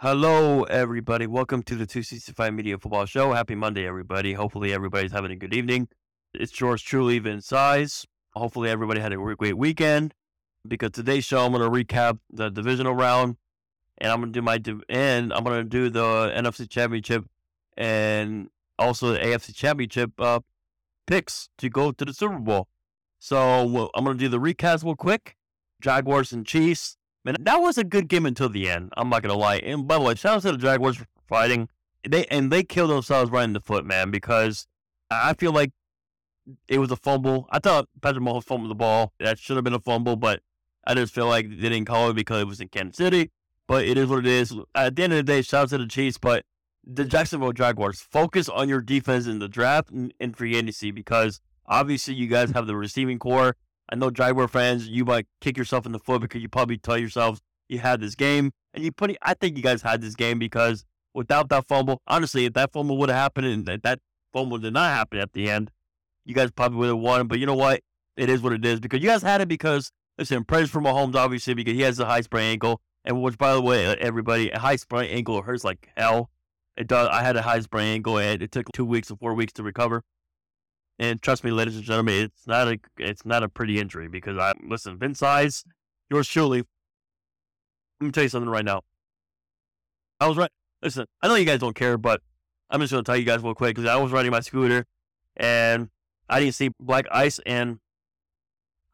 Hello, everybody. Welcome to the 265 Media Football Show. Happy Monday, everybody. Hopefully, everybody's having a good evening. It's yours truly, Vince Saiz. Hopefully, everybody had a great weekend. Because today's show, I'm going to recap the divisional round, and I'm going to do my and I'm going to do the NFC Championship and also the AFC Championship uh, picks to go to the Super Bowl. So I'm going to do the recaps real quick. Jaguars and Chiefs. Man, that was a good game until the end. I'm not gonna lie. And by the way, shout out to the Jaguars for fighting. They and they killed themselves right in the foot, man. Because I feel like it was a fumble. I thought Patrick Mahomes fumbled the ball. That should have been a fumble, but I just feel like they didn't call it because it was in Kansas City. But it is what it is. At the end of the day, shout out to the Chiefs. But the Jacksonville Jaguars, focus on your defense in the draft and, and free agency because obviously you guys have the receiving core I know Jaguar fans, you might kick yourself in the foot because you probably tell yourselves you had this game, and you put. I think you guys had this game because without that fumble, honestly, if that fumble would have happened and that, that fumble did not happen at the end, you guys probably would have won. But you know what? It is what it is because you guys had it because listen, praise for Mahomes obviously because he has a high sprain ankle, and which by the way, everybody, a high sprain ankle hurts like hell. It does. I had a high sprain ankle, and it took two weeks or four weeks to recover. And trust me, ladies and gentlemen, it's not a it's not a pretty injury because I listen, Vince Saiz, yours truly. Let me tell you something right now. I was right. Listen, I know you guys don't care, but I'm just gonna tell you guys real quick because I was riding my scooter and I didn't see black ice and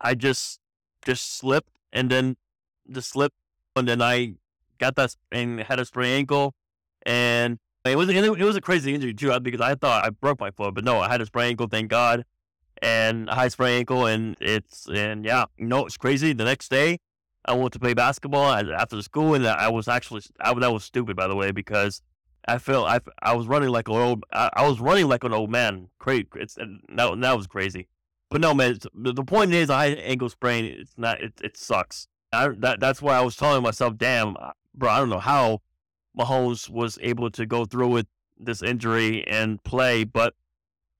I just just slipped and then just slipped and then I got that and had a sprained ankle and it was it was a crazy injury too uh, because I thought I broke my foot, but no, I had a sprained ankle, thank God, and a high sprained ankle, and it's and yeah, no, it's crazy. The next day, I went to play basketball after school, and I was actually I, that was stupid by the way because I felt I, I was running like an old I, I was running like an old man. Crazy, it's that that was crazy. But no, man. The point is, high ankle sprain. It's not. It it sucks. I, that that's why I was telling myself, damn, bro. I don't know how Mahomes was able to go through with this injury and play. But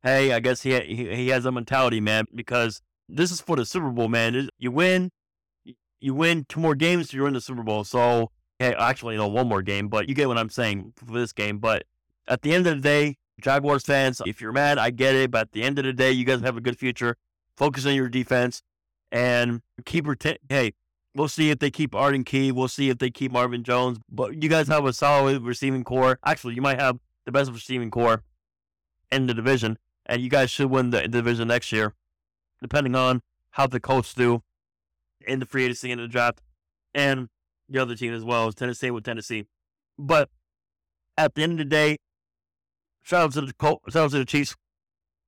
hey, I guess he he, he has a mentality, man, because this is for the Super Bowl, man. You win, you win two more games, you're in the Super Bowl. So hey, actually, no, one more game, but you get what I'm saying for this game. But at the end of the day, Jaguars fans, if you're mad, I get it. But at the end of the day, you guys have a good future. Focus on your defense and keep reta- hey We'll see if they keep Arden Key. We'll see if they keep Marvin Jones. But you guys have a solid receiving core. Actually, you might have the best receiving core in the division, and you guys should win the division next year, depending on how the Colts do in the free agency and the draft, and the other team as well as Tennessee with Tennessee. But at the end of the day, shout out to the Colts, shout out to the Chiefs,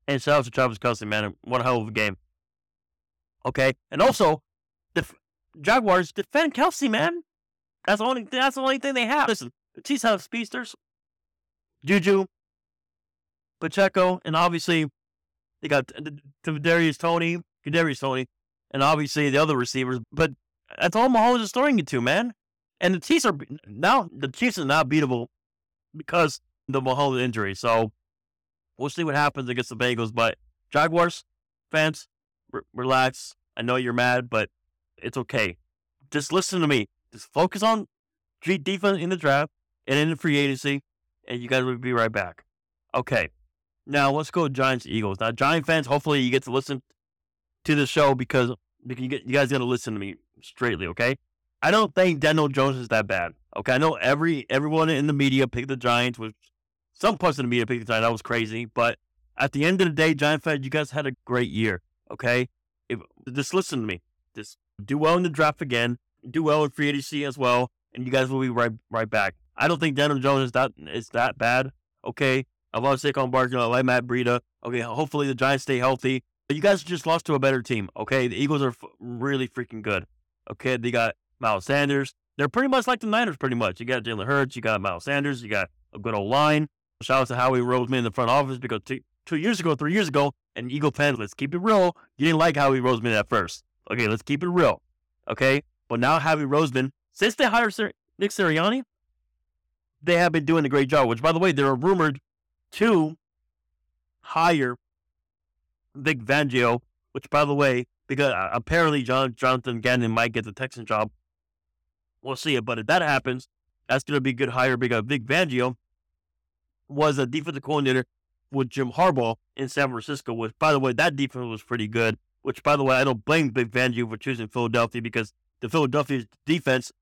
and shout out to Travis Kelce, man. What a hell of a game. Okay, and also the Jaguars defend Kelce, man. That's the only that's the only thing they have. Listen, the Chiefs have speedsters, Juju, Pacheco, and obviously they got Darius Toney, Kadarius Toney, and obviously the other receivers. But that's all Mahomes is throwing it to, man. And the Chiefs are now the Chiefs are not beatable because the Mahomes injury. So we'll see what happens against the Bengals. But Jaguars fans, relax. I know you're mad, but it's okay. Just listen to me. Just focus on defense in the draft and in the free agency, and you guys will be right back. Okay. Now let's go Giants Eagles. Now Giant fans, hopefully you get to listen to the show because you, get, you guys got to listen to me straightly. Okay. I don't think Daniel Jones is that bad. Okay. I know every everyone in the media picked the Giants, which some parts of the media picked the Giants. That was crazy. But at the end of the day, Giant fans, you guys had a great year. Okay. If, just listen to me. Just do well in the draft again, do well in free agency as well, and you guys will be right right back. I don't think Daniel Jones is that is that bad. Okay, I love Saquon Barkley. I like Matt Breida. Okay, hopefully the Giants stay healthy. But you guys just lost to a better team. Okay, the Eagles are f- really freaking good. Okay, they got Miles Sanders. They're pretty much like the Niners, pretty much. You got Jalen Hurts, you got Miles Sanders, you got a good old line. Shout out to Howie Roseman in the front office because t- two years ago, three years ago, and Eagle fans, let's keep it real. You didn't like Howie Roseman at first. Okay, let's keep it real. Okay, but now Howie Roseman, since they hired Sir- Nick Sirianni, they have been doing a great job. Which, by the way, they're rumored to hire Vic Fangio. Which, by the way, because uh, apparently John Jonathan Gannon might get the Texan job. We'll see it. But if that happens, that's going to be a good hire. Uh, Vic Fangio was a defensive coordinator with Jim Harbaugh in San Francisco, which, by the way, that defense was pretty good. Which, by the way, I don't blame Vic Fangio for choosing Philadelphia because the Philadelphia defense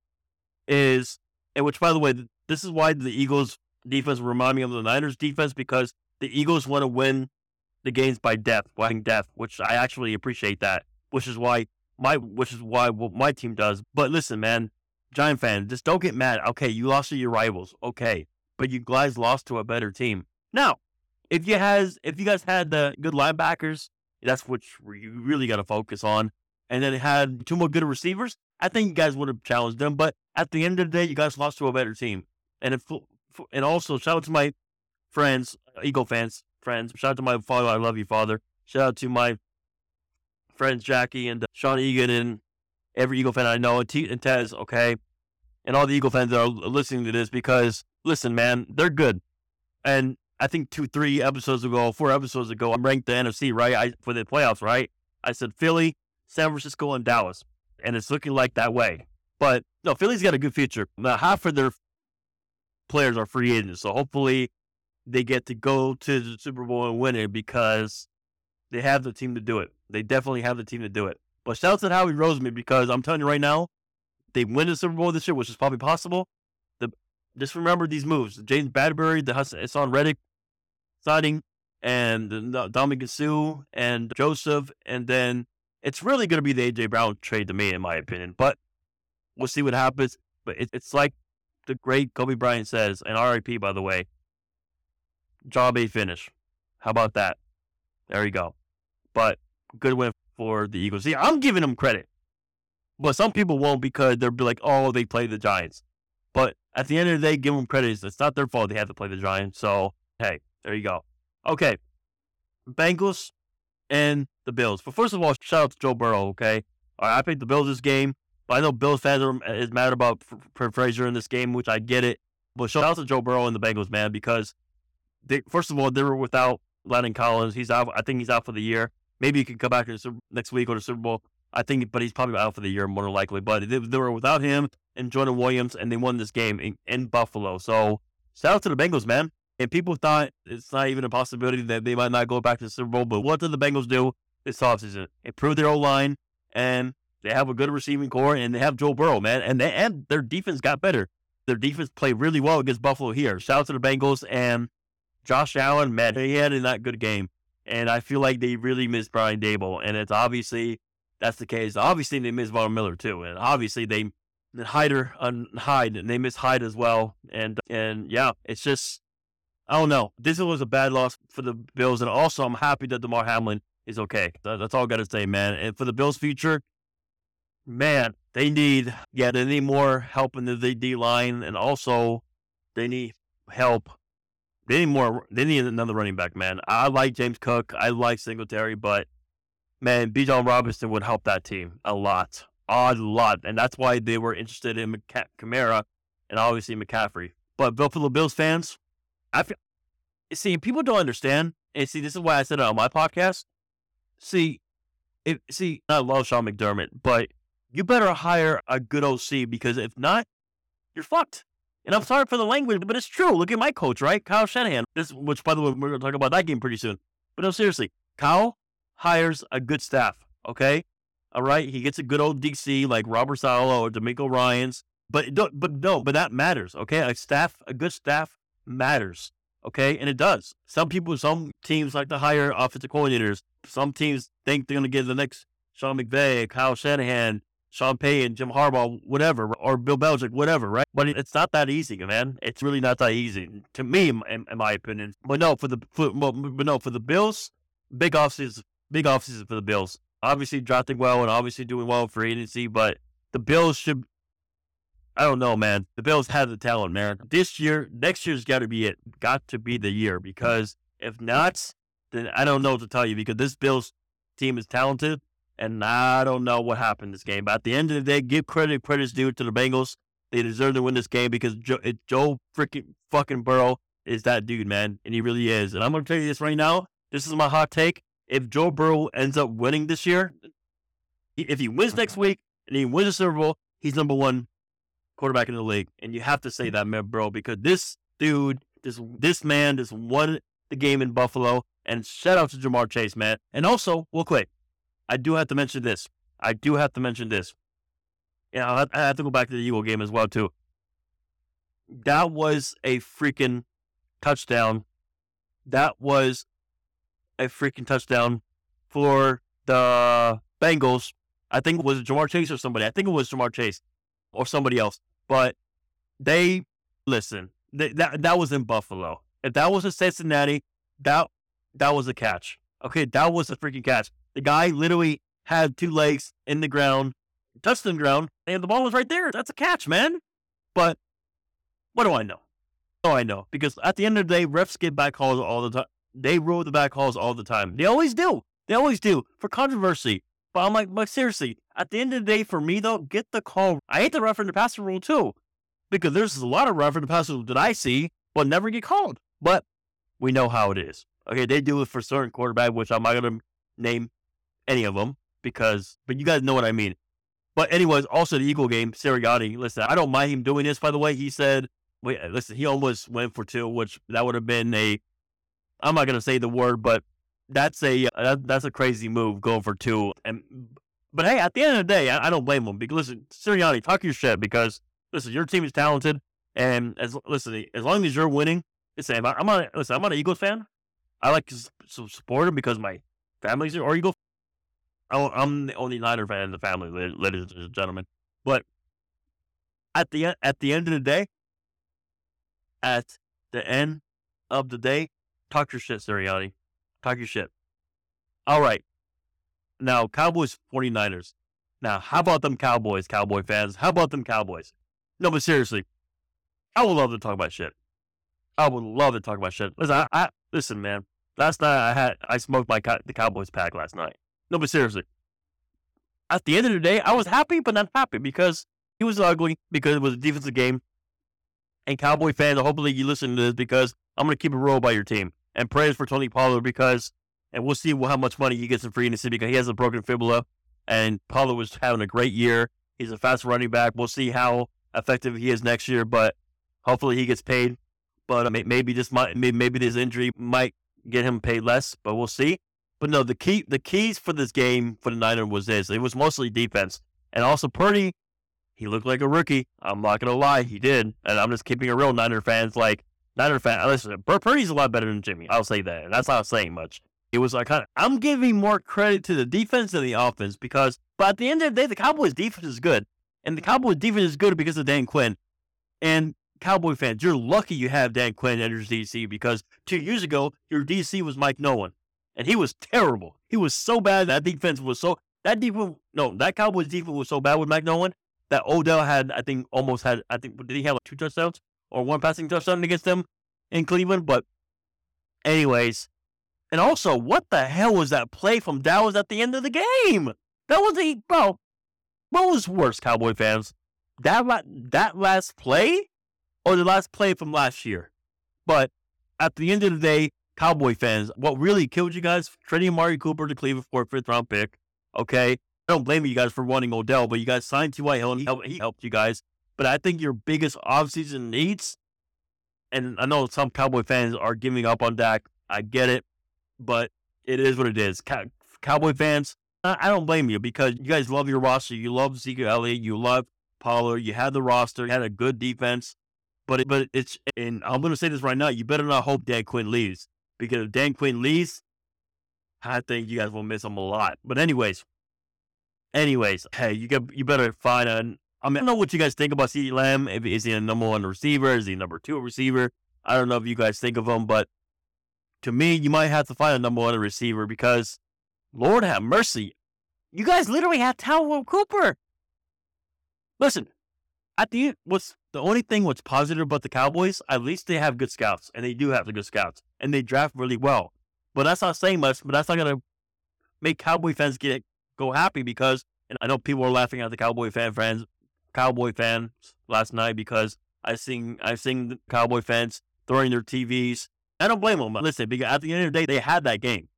is, and which, by the way, this is why the Eagles defense remind me of the Niners defense because the Eagles want to win the games by depth, by depth, which I actually appreciate that. Which is why my, which is why what my team does. But listen, man, Giant fan, just don't get mad. Okay, you lost to your rivals. Okay, but you guys lost to a better team. Now, if you has if you guys had the good linebackers, that's what you really got to focus on. And then had two more good receivers, I think you guys would have challenged them. But at the end of the day, you guys lost to a better team. And if and also shout out to my friends, Eagle fans, friends. Shout out to my father. I love you, father. Shout out to my friends Jackie and uh, Sean Egan and every Eagle fan I know and, T- and Tez. Okay, and all the Eagle fans that are listening to this because listen, man, they're good. And I think two, three episodes ago, four episodes ago, I'm ranked the NFC right I, for the playoffs. Right, I said Philly, San Francisco, and Dallas, and it's looking like that way. But no, Philly's got a good future. Now, half of their players are free agents, so hopefully they get to go to the Super Bowl and win it because they have the team to do it. They definitely have the team to do it. But shout out to Howie Roseman because I'm telling you right now, they win the Super Bowl this year, which is probably possible. The just remember these moves: James Bradberry, the Haason Reddick signing, and Ndamukong Suh and Joseph, and then it's really going to be the AJ Brown trade to me, in my opinion. But we'll see what happens. But it, it's like the great Kobe Bryant says, and RIP by the way. Job a finish. How about that? There you go. But good win for the Eagles. See, I'm giving them credit. But some people won't because they'll be like, oh, they played the Giants. But at the end of the day, give them credit. It's not their fault they had to play the Giants. So, hey, there you go. Okay. Bengals and the Bills. But first of all, shout out to Joe Burrow, okay? All right, I picked the Bills this game. But I know Bills fans are is mad about Frazier in this game, which I get it. But shout out to Joe Burrow and the Bengals, man, because they, first of all, they were without Landon Collins. He's out. I think he's out for the year. Maybe he could come back next week or the Super Bowl. I think, but he's probably out for the year more than likely. But they, they were without him and Jordan Williams, and they won this game in, in, Buffalo. So shout out to the Bengals, man. And people thought it's not even a possibility that they might not go back to the Super Bowl. But what did the Bengals do this offseason? Improve their O line, and they have a good receiving core, and they have Joe Burrow, man. And they, and their defense got better. Their defense played really well against Buffalo here. Shout out to the Bengals and Josh Allen, man, he had a not good game. And I feel like they really miss Brian Daboll. And it's obviously that's the case. Obviously, they miss Von Miller too. And obviously, they Hyder on Hyde, and they miss Hyde as well. And and yeah, it's just I don't know. This was a bad loss for the Bills, and also I'm happy that Damar Hamlin is okay. That's all I got to say, man. And for the Bills' future, man, they need yeah, they need more help in the D line, and also they need help they need more. They need another running back, man. I like James Cook. I like Singletary, but man, Bijan Robinson would help that team a lot, a lot, and that's why they were interested in Kamara and obviously McCaffrey. But Buffalo Bills fans, I feel, see people don't understand, and see this is why I said it on my podcast. See, if see, I love Sean McDermott, but you better hire a good OC because if not, you're fucked. And I'm sorry for the language, but it's true. Look at my coach, right? Kyle Shanahan. This, which, by the way, we're going to talk about that game pretty soon. But no, seriously, Kyle hires a good staff. Okay, all right. He gets a good old DC like Robert Saleh or DeMeco Ryans. But don't but no, but that matters. Okay, a staff, a good staff matters. Okay, and it does. Some people, some teams like to hire offensive coordinators. Some teams think they're going to get the next Sean McVay, Kyle Shanahan, Sean Payton, Jim Harbaugh, whatever, or Bill Belichick, whatever, right? But it's not that easy, man. It's really not that easy to me, in, in my opinion. But no, for the for, but no for the Bills, big offseason, big offseason for the Bills. Obviously drafting well and obviously doing well for agency, but the Bills should. I don't know, man. The Bills have the talent, man. This year, next year's got to be it. Got to be the year because if not, then I don't know what to tell you because this Bills team is talented and I don't know what happened this game. But at the end of the day, give credit credit's due to the Bengals. They deserve to win this game because Joe, Joe freaking fucking Burrow is that dude, man, and he really is. And I'm gonna tell you this right now. This is my hot take. If Joe Burrow ends up winning this year, if he wins next week and he wins the Super Bowl, he's number one quarterback in the league, and you have to say mm. that, man, bro, because this dude, this this man, just won the game in Buffalo. And shout out to Ja'Marr Chase, man. And also, real quick, I do have to mention this. I do have to mention this. Yeah, I have to go back to the Eagle game as well too. That was a freaking touchdown. That was a freaking touchdown for the Bengals. I think it was Ja'Marr Chase or somebody. I think it was Ja'Marr Chase or somebody else. But they listen. They, that that was in Buffalo. If that was in Cincinnati, that that was a catch. Okay, that was a freaking catch. The guy literally had two legs in the ground, touched the ground, and the ball was right there. That's a catch, man. But what do I know? Oh, I know because at the end of the day, refs get back calls all the time. They rule the back calls all the time. They always do. They always do for controversy. But I'm like, but seriously, at the end of the day, for me though, get the call. I hate the ref in the passer rule too, because there's a lot of ref in the passer rule that I see but never get called. But we know how it is. Okay, they do it for certain quarterback, which I'm not gonna name any of them because, but you guys know what I mean. But anyways, also the Eagle game, Sirianni. Listen, I don't mind him doing this. By the way, he said, "Wait, listen." He almost went for two, which that would have been a. I'm not gonna say the word, but that's a uh, that's a crazy move going for two. And but hey, at the end of the day, I, I don't blame him because listen, Sirianni, talk your shit because listen, your team is talented, and as listen, as long as you're winning, listen, I'm not listen, I'm not an Eagles fan. I like to support him because my family's are Eagle. I'm the only Niner fan in the family, ladies and gentlemen. But at the at the end of the day, at the end of the day, talk your shit, Sirianni. Talk your shit. All right. Now, Cowboys 49ers. Now, how about them Cowboys, Cowboy fans? How about them Cowboys? No, but seriously, I would love to talk about shit. I would love to talk about shit. Listen, I, I listen, man. Last night I had I smoked my the Cowboys pack last night. No, but seriously, at the end of the day, I was happy, but not happy because it was ugly because it was a defensive game. And Cowboy fans, hopefully you listen to this because I'm gonna keep it real by your team and prayers for Tony Pollard because, and we'll see how much money he gets in free agency because he has a broken fibula, and Pollard was having a great year. He's a fast running back. We'll see how effective he is next year, but hopefully he gets paid. But uh, maybe this might maybe this injury might get him paid less, but we'll see. But no, the key the keys for this game for the Niners was this. It was mostly defense. And also Purdy, he looked like a rookie. I'm not gonna lie, he did. And I'm just keeping it real, Niner fans. Like Niner fan, listen, Purdy's a lot better than Jimmy. I'll say that. And that's not saying much. It was like kind of, I'm giving more credit to the defense than the offense because, but at the end of the day, the Cowboys defense is good. And the Cowboys defense is good because of Dan Quinn. And Cowboy fans, you're lucky you have Dan Quinn at your DC because two years ago, your DC was Mike Nolan. And he was terrible. He was so bad. That defense was so, that defense, no, that Cowboys defense was so bad with Mike Nolan that Odell had, I think, almost had, I think, did he have like two touchdowns or one passing touchdown against them in Cleveland? But, anyways, and also, what the hell was that play from Dallas at the end of the game? That was a, bro, what was worse, Cowboy fans? That, that last play or the last play from last year. But at the end of the day, Cowboy fans, what really killed you guys, trading Amari Cooper to Cleveland for a fifth round pick. Okay. I don't blame you guys for wanting Odell, but you guys signed T.Y. Hill and he helped, he helped you guys. But I think your biggest offseason needs, and I know some Cowboy fans are giving up on Dak. I get it, but it is what it is. Cow- Cowboy fans, I don't blame you because you guys love your roster. You love Zeke Elliott. You love Pollard. You had the roster. You had a good defense. But it, but it's and I'm going to say this right now. You better not hope Dan Quinn leaves because if Dan Quinn leaves, I think you guys will miss him a lot. But anyways, anyways, hey, you get you better find a. I mean, I don't know what you guys think about CeeDee Lamb. Is he a number one receiver? Is he a number two receiver? I don't know if you guys think of him, but to me, you might have to find a number one receiver because, Lord have mercy, you guys literally have Tyrell Cooper. Listen, at the what's the only thing what's positive about the Cowboys, at least they have good scouts, and they do have the good scouts, and they draft really well. But that's not saying much, but that's not gonna make Cowboy fans get go happy because and I know people are laughing at the Cowboy fan fans Cowboy fans last night because I seen I seen Cowboy fans throwing their TVs. I don't blame them. Listen, because at the end of the day, they had that game.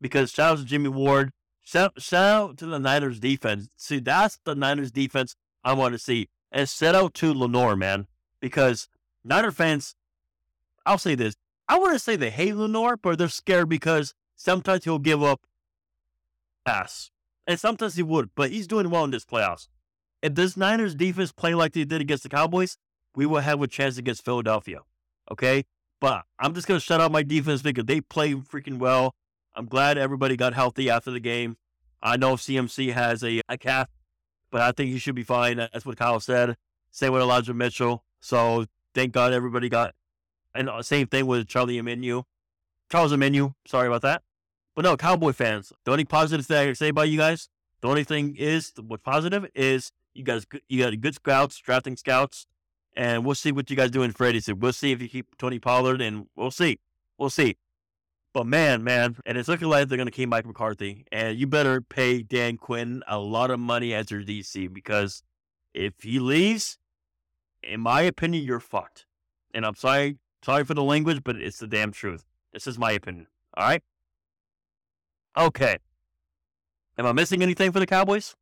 Because shout out to Jimmy Ward. Shout, shout out to the Niners defense. See, that's the Niners defense I want to see. and set out to Lenoir, man, because Niner fans, I'll say this. I want to say they hate Lenoir, but they're scared because sometimes he'll give up pass. And sometimes he would, but he's doing well in this playoffs. If this Niners defense play like they did against the Cowboys, we will have a chance against Philadelphia. Okay? But I'm just going to shut out my defense because they play freaking well. I'm glad everybody got healthy after the game. I know CMC has a, a calf, but I think he should be fine. That's what Kyle said. Same with Elijah Mitchell. So thank God everybody got. And uh, same thing with Charlie Omenihu. Charles Omenihu. Sorry about that. But no, Cowboy fans, the only positive thing I can say about you guys, the only thing is, what's positive is you guys, you got good scouts, drafting scouts, and we'll see what you guys do in Freddy. So we'll see if you keep Tony Pollard, and we'll see. We'll see. But man, man, and it's looking like they're going to keep Mike McCarthy. And you better pay Dan Quinn a lot of money as your DC because if he leaves, in my opinion, you're fucked. And I'm sorry, sorry for the language, but it's the damn truth. This is my opinion. All right. Okay. Am I missing anything for the Cowboys?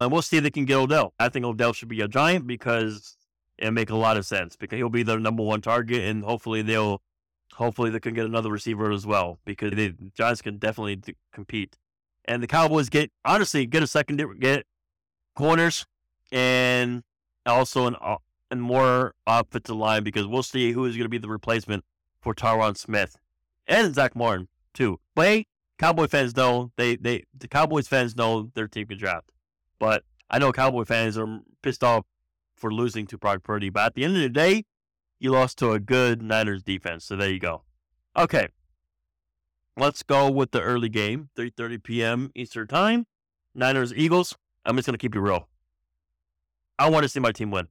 And we'll see if they can get Odell. I think Odell should be a giant because it make a lot of sense because he'll be their number one target, and hopefully they'll, hopefully they can get another receiver as well because the Giants can definitely compete, and the Cowboys get honestly get a secondary get corners and also an uh, and more offensive line because we'll see who is going to be the replacement for Tyron Smith and Zach Martin too. But hey, Cowboy fans know they they the Cowboys fans know their team can draft, but I know Cowboy fans are pissed off for losing to Brock Purdy. But at the end of the day, you lost to a good Niners defense. So there you go. Okay, let's go with the early game, 3:30 p.m. Eastern Time. Niners Eagles. I'm just gonna keep you real. I want to see my team win,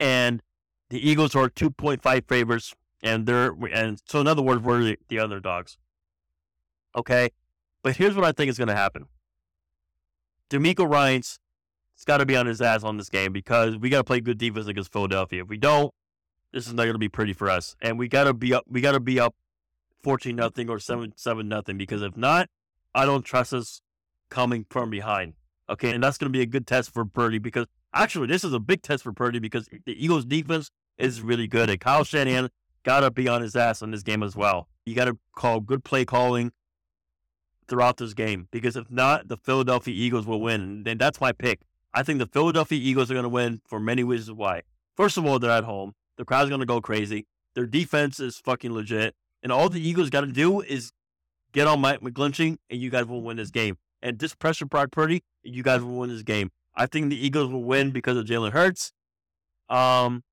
and the Eagles are 2.5 favorites, and they're and so in other words, we're the, the underdogs. Okay. But here's what I think is going to happen. DeMeco Ryans has got to be on his ass on this game because we got to play good defense against Philadelphia. If we don't, this is not going to be pretty for us. And we got to be up. We got to be up fourteen nothing or seven seven nothing because if not, I don't trust us coming from behind. Okay, and that's going to be a good test for Purdy because actually this is a big test for Purdy because the Eagles defense is really good and Kyle Shanahan got to be on his ass on this game as well. You got to call good play calling throughout this game because if not, the Philadelphia Eagles will win. And that's my pick. I think the Philadelphia Eagles are going to win for many reasons why. First of all, they're at home. The crowd's going to go crazy. Their defense is fucking legit. And all the Eagles got to do is get on Mike McGlinchey, and you guys will win this game. And just pressure Brock Purdy, you guys will win this game. I think the Eagles will win because of Jalen Hurts. Um,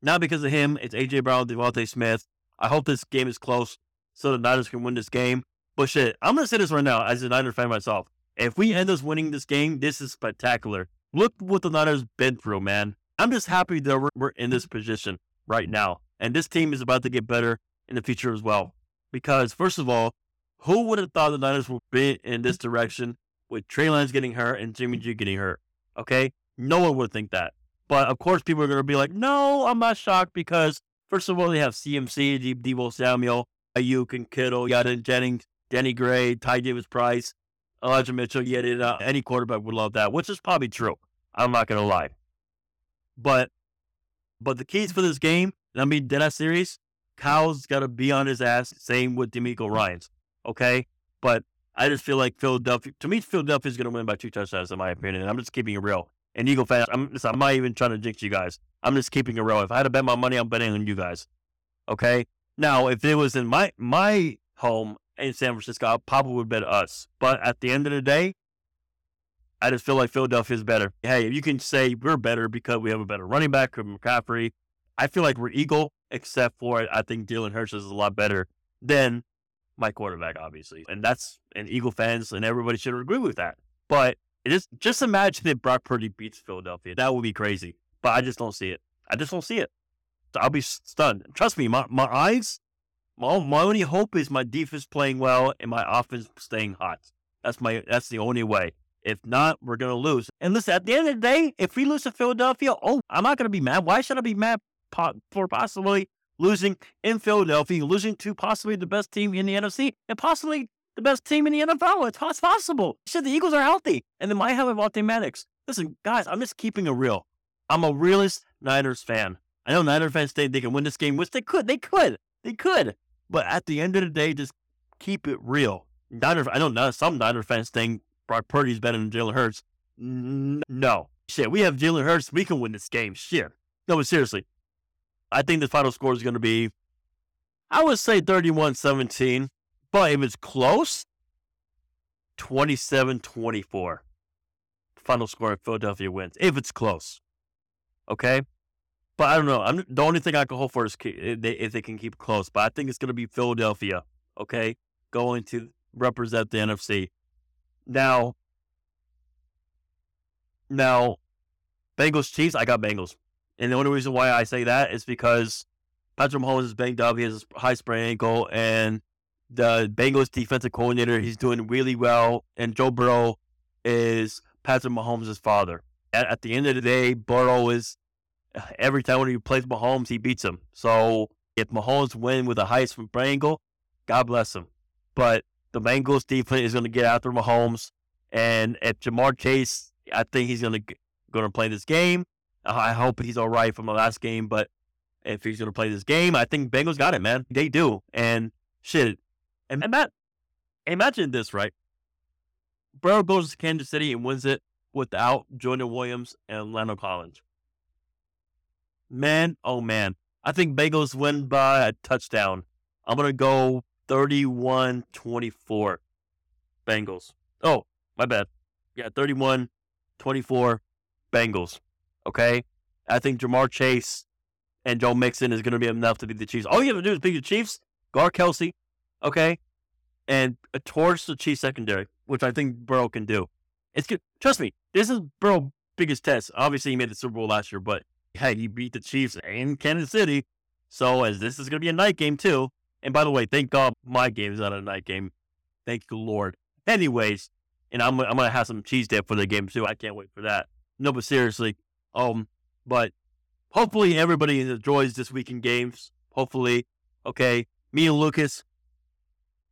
not because of him. It's AJ Brown, DeVonta Smith. I hope this game is close so the Niners can win this game. But shit, I'm gonna say this right now as a Niners fan myself. If we end up winning this game, this is spectacular. Look what the Niners been through, man. I'm just happy that we're, we're in this position right now, and this team is about to get better in the future as well. Because first of all, who would have thought the Niners would be in this direction with Trey Lance getting hurt and Jimmy G getting hurt? Okay, no one would think that. But of course, people are going to be like, "No, I'm not shocked," because first of all, they have CMC, Deebo Samuel, Aiyuk, and Kittle, Yada Jennings, Danny Gray, Ty Davis Price, Elijah Mitchell. Yet it, uh, any quarterback would love that, which is probably true. I'm not gonna lie. But but the keys for this game, I mean, that series, Kyle's got to be on his ass. Same with DeMeco Ryans. Okay, but I just feel like Philadelphia. To me, Philadelphia's going to win by two touchdowns, in my opinion. And I'm just keeping it real. And Eagle fans, I'm, just, I'm not even trying to jinx you guys. I'm just keeping it real. If I had to bet my money, I'm betting on you guys. Okay. Now, if it was in my my home, in San Francisco, probably would bet us. But at the end of the day, I just feel like Philadelphia is better. Hey, you can say we're better because we have a better running back, McCaffrey. I feel like we're equal, except for I think Jalen Hurts is a lot better than my quarterback, obviously. And that's and Eagle fans and everybody should agree with that. But it is just imagine if Brock Purdy beats Philadelphia. That would be crazy. But I just don't see it. I just don't see it. So I'll be stunned. Trust me, my, my eyes my, my only hope is my defense playing well and my offense staying hot. That's my that's the only way. If not, we're gonna lose. And listen, at the end of the day, if we lose to Philadelphia, oh, I'm not gonna be mad. Why should I be mad for possibly losing in Philadelphia, losing to possibly the best team in the NFC, and possibly the best team in the NFL. It's, possible. Said the Eagles are healthy, and they might have Avonte Maddox. Listen, guys, I'm just keeping it real. I'm a realist Niners fan. I know Niners fans think they can win this game, which they could. They could. They could. But at the end of the day, just keep it real. Niners, I know some Niners fans think Brock Purdy's better than Jalen Hurts. No. Shit, we have Jalen Hurts. We can win this game. Shit. No, but seriously, I think the final score is going to be, I would say 31 17. But if it's close, 27 24. Final score in Philadelphia wins. If it's close. Okay? But I don't know. I'm, the only thing I can hope for is if eh, they, if they can keep close. But I think it's going to be Philadelphia. Okay? Going to represent the NFC. Now, now, Bengals Chiefs, I got Bengals. And the only reason why I say that is because Patrick Mahomes is banged up. He has a high sprain ankle. And the Bengals defensive coordinator, he's doing really well. And Joe Burrow is Patrick Mahomes' father. At, at the end of the day, Burrow is every time when he plays Mahomes, he beats him. So if Mahomes win with a sprain ankle, God bless him. But the Bengals defense is going to get after Mahomes. And if Ja'Marr Chase, I think he's going to going to play this game. I hope he's all right from the last game, but if he's going to play this game, I think Bengals got it, man. They do. And shit, and, and Matt, imagine this, right? Burrow goes to Kansas City and wins it without Jordan Williams and Lando Collins. Man, oh man. I think Bengals win by a touchdown. I'm going to go 31 24. Bengals. Oh, my bad. Yeah, 31 24 Bengals. Okay? I think Ja'Marr Chase and Joe Mixon is going to be enough to beat the Chiefs. All you have to do is beat the Chiefs, guard Kelce. okay, and uh, a torch the Chiefs secondary, which I think Burrow can do. It's good. Trust me, this is Burrow's biggest test. Obviously, he made the Super Bowl last year, but hey, he beat the Chiefs in Kansas City. So as this is going to be a night game too. And by the way, thank God my game is not a night game. Thank you, Lord. Anyways, and I'm I'm gonna have some cheese dip for the game too. I can't wait for that. No, but seriously, um, but hopefully everybody enjoys this weekend games. Hopefully, okay. Me and Lucas,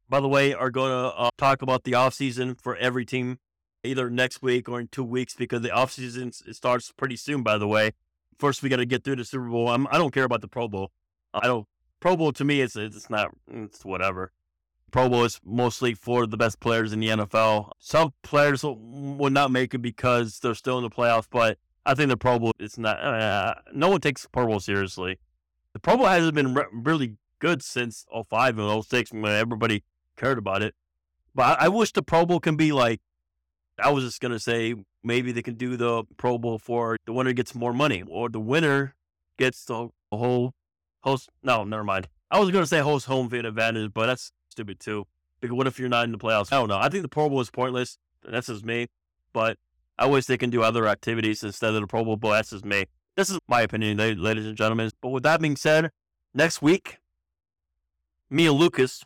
by the way, are to uh, talk about the off season for every team either next week or in two weeks because the off season starts pretty soon. By the way, first we got to get through the Super Bowl. I'm, I do not care about the Pro Bowl. I don't. Pro Bowl to me, it's it's not. It's whatever. Pro Bowl is mostly for the best players in the NFL. Some players will, will not make it because they're still in the playoffs, but I think the Pro Bowl is not. Uh, no one takes the Pro Bowl seriously. The Pro Bowl hasn't been re- really good since 05 and 06 when everybody cared about it. But I, I wish the Pro Bowl can be like. I was just gonna say maybe they can do the Pro Bowl for the winner gets more money, or the winner gets the whole host. No, never mind. I was gonna say host home field advantage, but that's stupid too. Because what if you're not in the playoffs? I don't know. I think the Pro Bowl is pointless. That's just me. But I wish they can do other activities instead of the Pro Bowl, but that's just me. This is my opinion, ladies and gentlemen. But with that being said, next week, me and Lucas,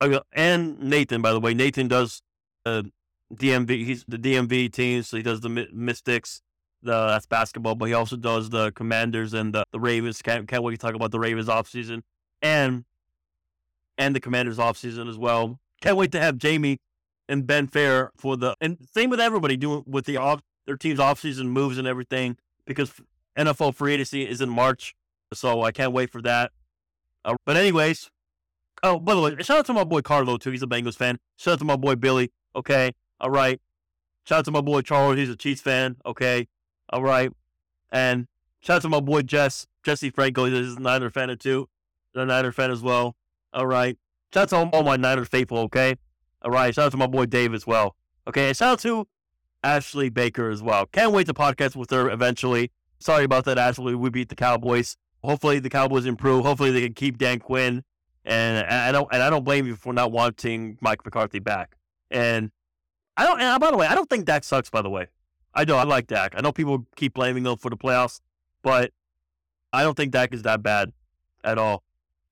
uh, and Nathan, by the way, Nathan does uh, DMV. He's the DMV team, so he does the Mystics. The that's basketball, but he also does the Commanders and the, the Ravens. Can't can't wait to talk about the Ravens off season and and the Commanders off season as well. Can't wait to have Jamie and Ben Fair for the and same with everybody doing with the off their team's offseason moves and everything because NFL free agency is in March, so I can't wait for that. Uh, but anyways, oh by the way, shout out to my boy Carlo too. He's a Bengals fan. Shout out to my boy Billy. Okay, all right. Shout out to my boy Charles. He's a Chiefs fan. Okay, all right. And shout out to my boy Jess Jesse Franco. He's a Niner fan too. A Niner fan as well. All right. Shout out to all, all my Niner faithful. Okay. All right. Shout out to my boy Dave as well. Okay. And shout out to Ashley Baker as well. Can't wait to podcast with her eventually. Sorry about that, Ashley. We beat the Cowboys. Hopefully the Cowboys improve. Hopefully they can keep Dan Quinn. And I don't and I don't blame you for not wanting Mike McCarthy back. And I don't and by the way, I don't think Dak sucks, by the way. I do. I like Dak. I know people keep blaming him for the playoffs, but I don't think Dak is that bad at all.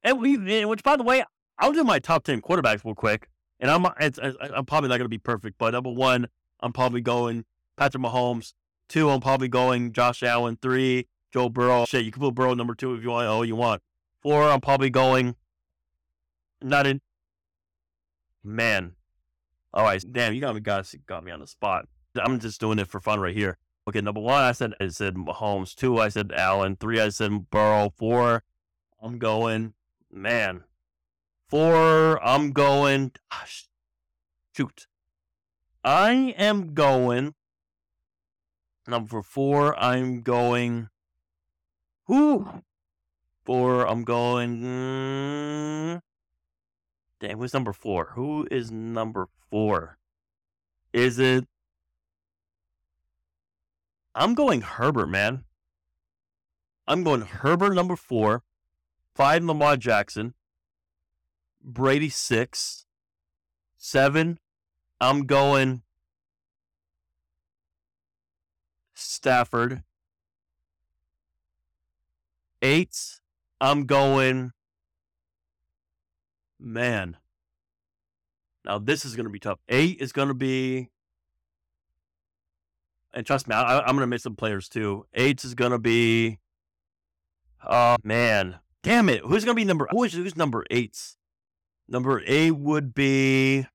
And we, which by the way, I'll do my top ten quarterbacks real quick and I'm it's, I'm probably not going to be perfect, but number one, I'm probably going Patrick Mahomes. Two, I'm probably going Josh Allen. Three, Joe Burrow. Shit, you can put Burrow number two if you want. Oh, you want. Four, I'm probably going. Not in. man. All right, damn, you got me, got, got me on the spot. I'm just doing it for fun right here. Okay, number one, I said I said Mahomes. Two, I said Allen. Three, I said Burrow. Four, I'm going, man. Four, I'm going. Gosh, shoot, I am going. Number four, I'm going. Who? Four, I'm going. Mm, damn, who's number four? Who is number four? Is it? I'm going Herbert, man. I'm going Herbert number four, five Lamar Jackson, Brady six, seven. I'm going Stafford. Eight. I'm going. Man. Now this is going to be tough. Eight is going to be and trust me, I, am gonna miss some players too. Eight is gonna be, oh man, damn it, who's gonna be number? Who is who's number eight? Number eight would be,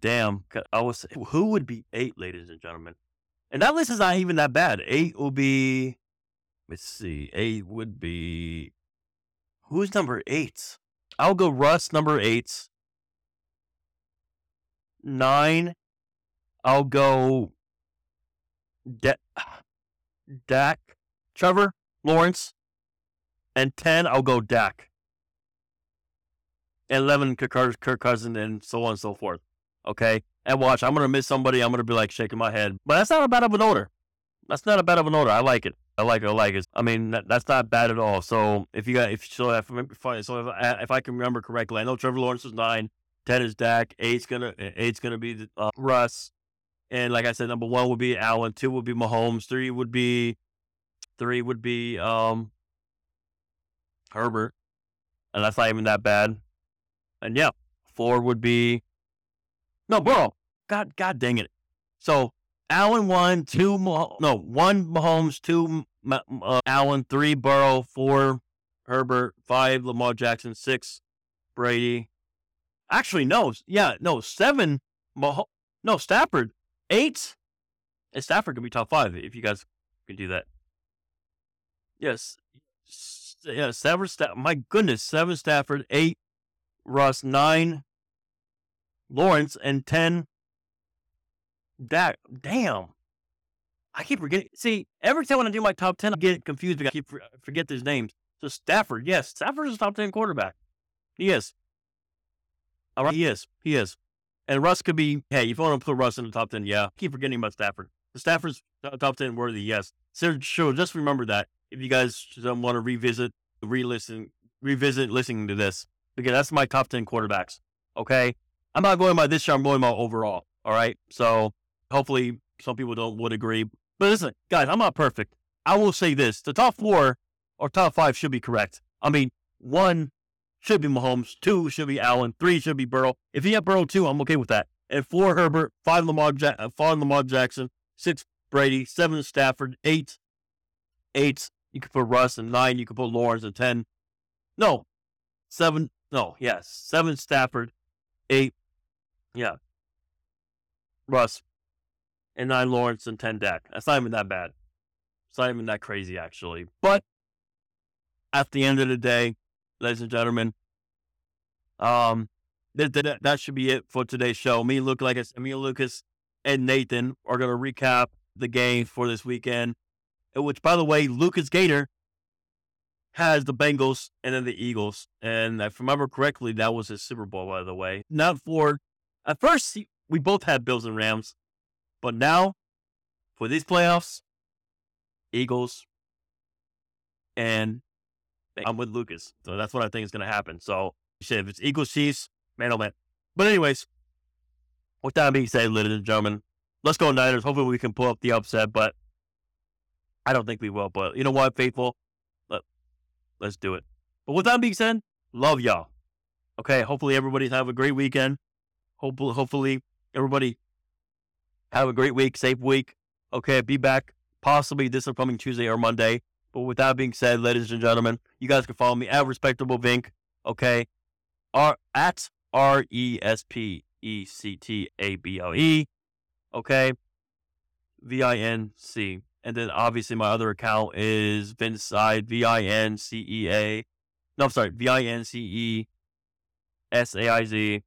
damn, I was who would be eight, ladies and gentlemen, and that list is not even that bad. Eight will be, let's see, eight would be, who's number eight? I'll go Russ number eight. Nine I'll go De- Dak, Trevor, Lawrence, and 10, I'll go Dak. 11, Kirk, Kirk Cousin, and so on and so forth. Okay? And watch, I'm to miss somebody. I'm to be like shaking my head. But that's not a bad of an order. That's not a bad of an order. I like it. I like it. I like it. I mean, that, that's not bad at all. So if you got, if so, if, if, so if, I, if I can remember correctly, I know Trevor Lawrence is nine, ten is Dak, eight's gonna, eight's gonna be uh, Russ, and like I said, number one would be Allen, two would be Mahomes, three would be three would be um Herbert. And that's not even that bad. And yeah, four would be no, bro. God, God dang it. So Allen one, two, no, one Mahomes, two uh, Allen, three Burrow, four Herbert, five Lamar Jackson, six Brady. Actually, no, yeah, no, seven. Mah- no, Stafford, Eight? And Stafford could be top five if you guys can do that. Yes. Yeah, seven Stafford. My goodness, seven Stafford, eight Russ, nine Lawrence, and ten Dak. Damn. I keep forgetting. See, every time when I do my top 10, I get confused because I keep forget these names. So Stafford, yes, Stafford is a top 10 quarterback. He is. All right, he is. He is. And Russ could be, hey, if you want to put Russ in the top 10, yeah. Keep forgetting about Stafford. Stafford's top 10 worthy, yes. So, sure, just remember that if you guys want to revisit, re listen, revisit listening to this, because that's my top 10 quarterbacks. Okay. I'm not going by this year, I'm going by overall. All right. So hopefully some people don't would agree. But listen, guys, I'm not perfect. I will say this the top four or top five should be correct. I mean, one, should be Mahomes. Two should be Allen. Three should be Burrow. If you have Burrow two, I'm okay with that. And four Herbert, five Lamar, ja- uh, five Lamar Jackson, six Brady, seven Stafford, eight, eight. You could put Russ, and nine you could put Lawrence, and ten. No, seven. No, yes, seven Stafford, eight. Yeah, Russ, and nine Lawrence, and ten Dak. That's not even that bad. It's not even that crazy actually. But at the end of the day, ladies and gentlemen. Um, that, that, should be it for today's show. Me, Luke, like I said, me, Lucas, and Nathan are going to recap the game for this weekend. Which, by the way, Lucas Gaynor has the Bengals and then the Eagles. And if I remember correctly, that was his Super Bowl, by the way. Not for, at first, we both had Bills and Rams. But now, for these playoffs, Eagles and I'm with Lucas. So that's what I think is going to happen. So if it's Eagles Chiefs, man, oh man. But anyways, with that being said, ladies and gentlemen, let's go Niners. Hopefully we can pull up the upset, but I don't think we will. But you know what, faithful, Let, let's do it. But with that being said, love y'all. Okay, hopefully everybody have a great weekend. Hopefully, hopefully everybody have a great week, safe week. Okay, be back possibly this upcoming Tuesday or Monday. But with that being said, ladies and gentlemen, you guys can follow me at Respectable Vinc. Okay. R at R E S P E C T A B L E. Okay. V I N C. And then obviously my other account is Vincide, V I N C E A. No, I'm sorry, V I N C E S A I Z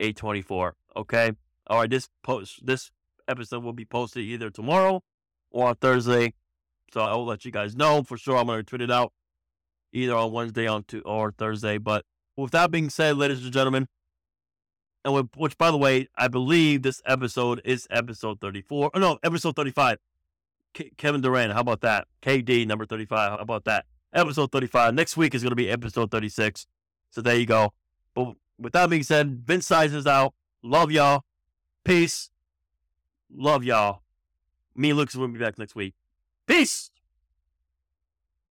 824. Okay. All right. This post, this episode will be posted either tomorrow or Thursday. So I'll let you guys know for sure. I'm going to tweet it out either on Wednesday on to, or Thursday. But with that being said, ladies and gentlemen, and with, which by the way, I believe this episode is episode 34. Oh no, episode 35. K- Kevin Durant, how about that? KD number 35. How about that? Episode 35. Next week is going to be episode 36. So there you go. But with that being said, Vince Saiz is out. Love y'all. Peace. Love y'all. Me and Lucas will be back next week. Peace.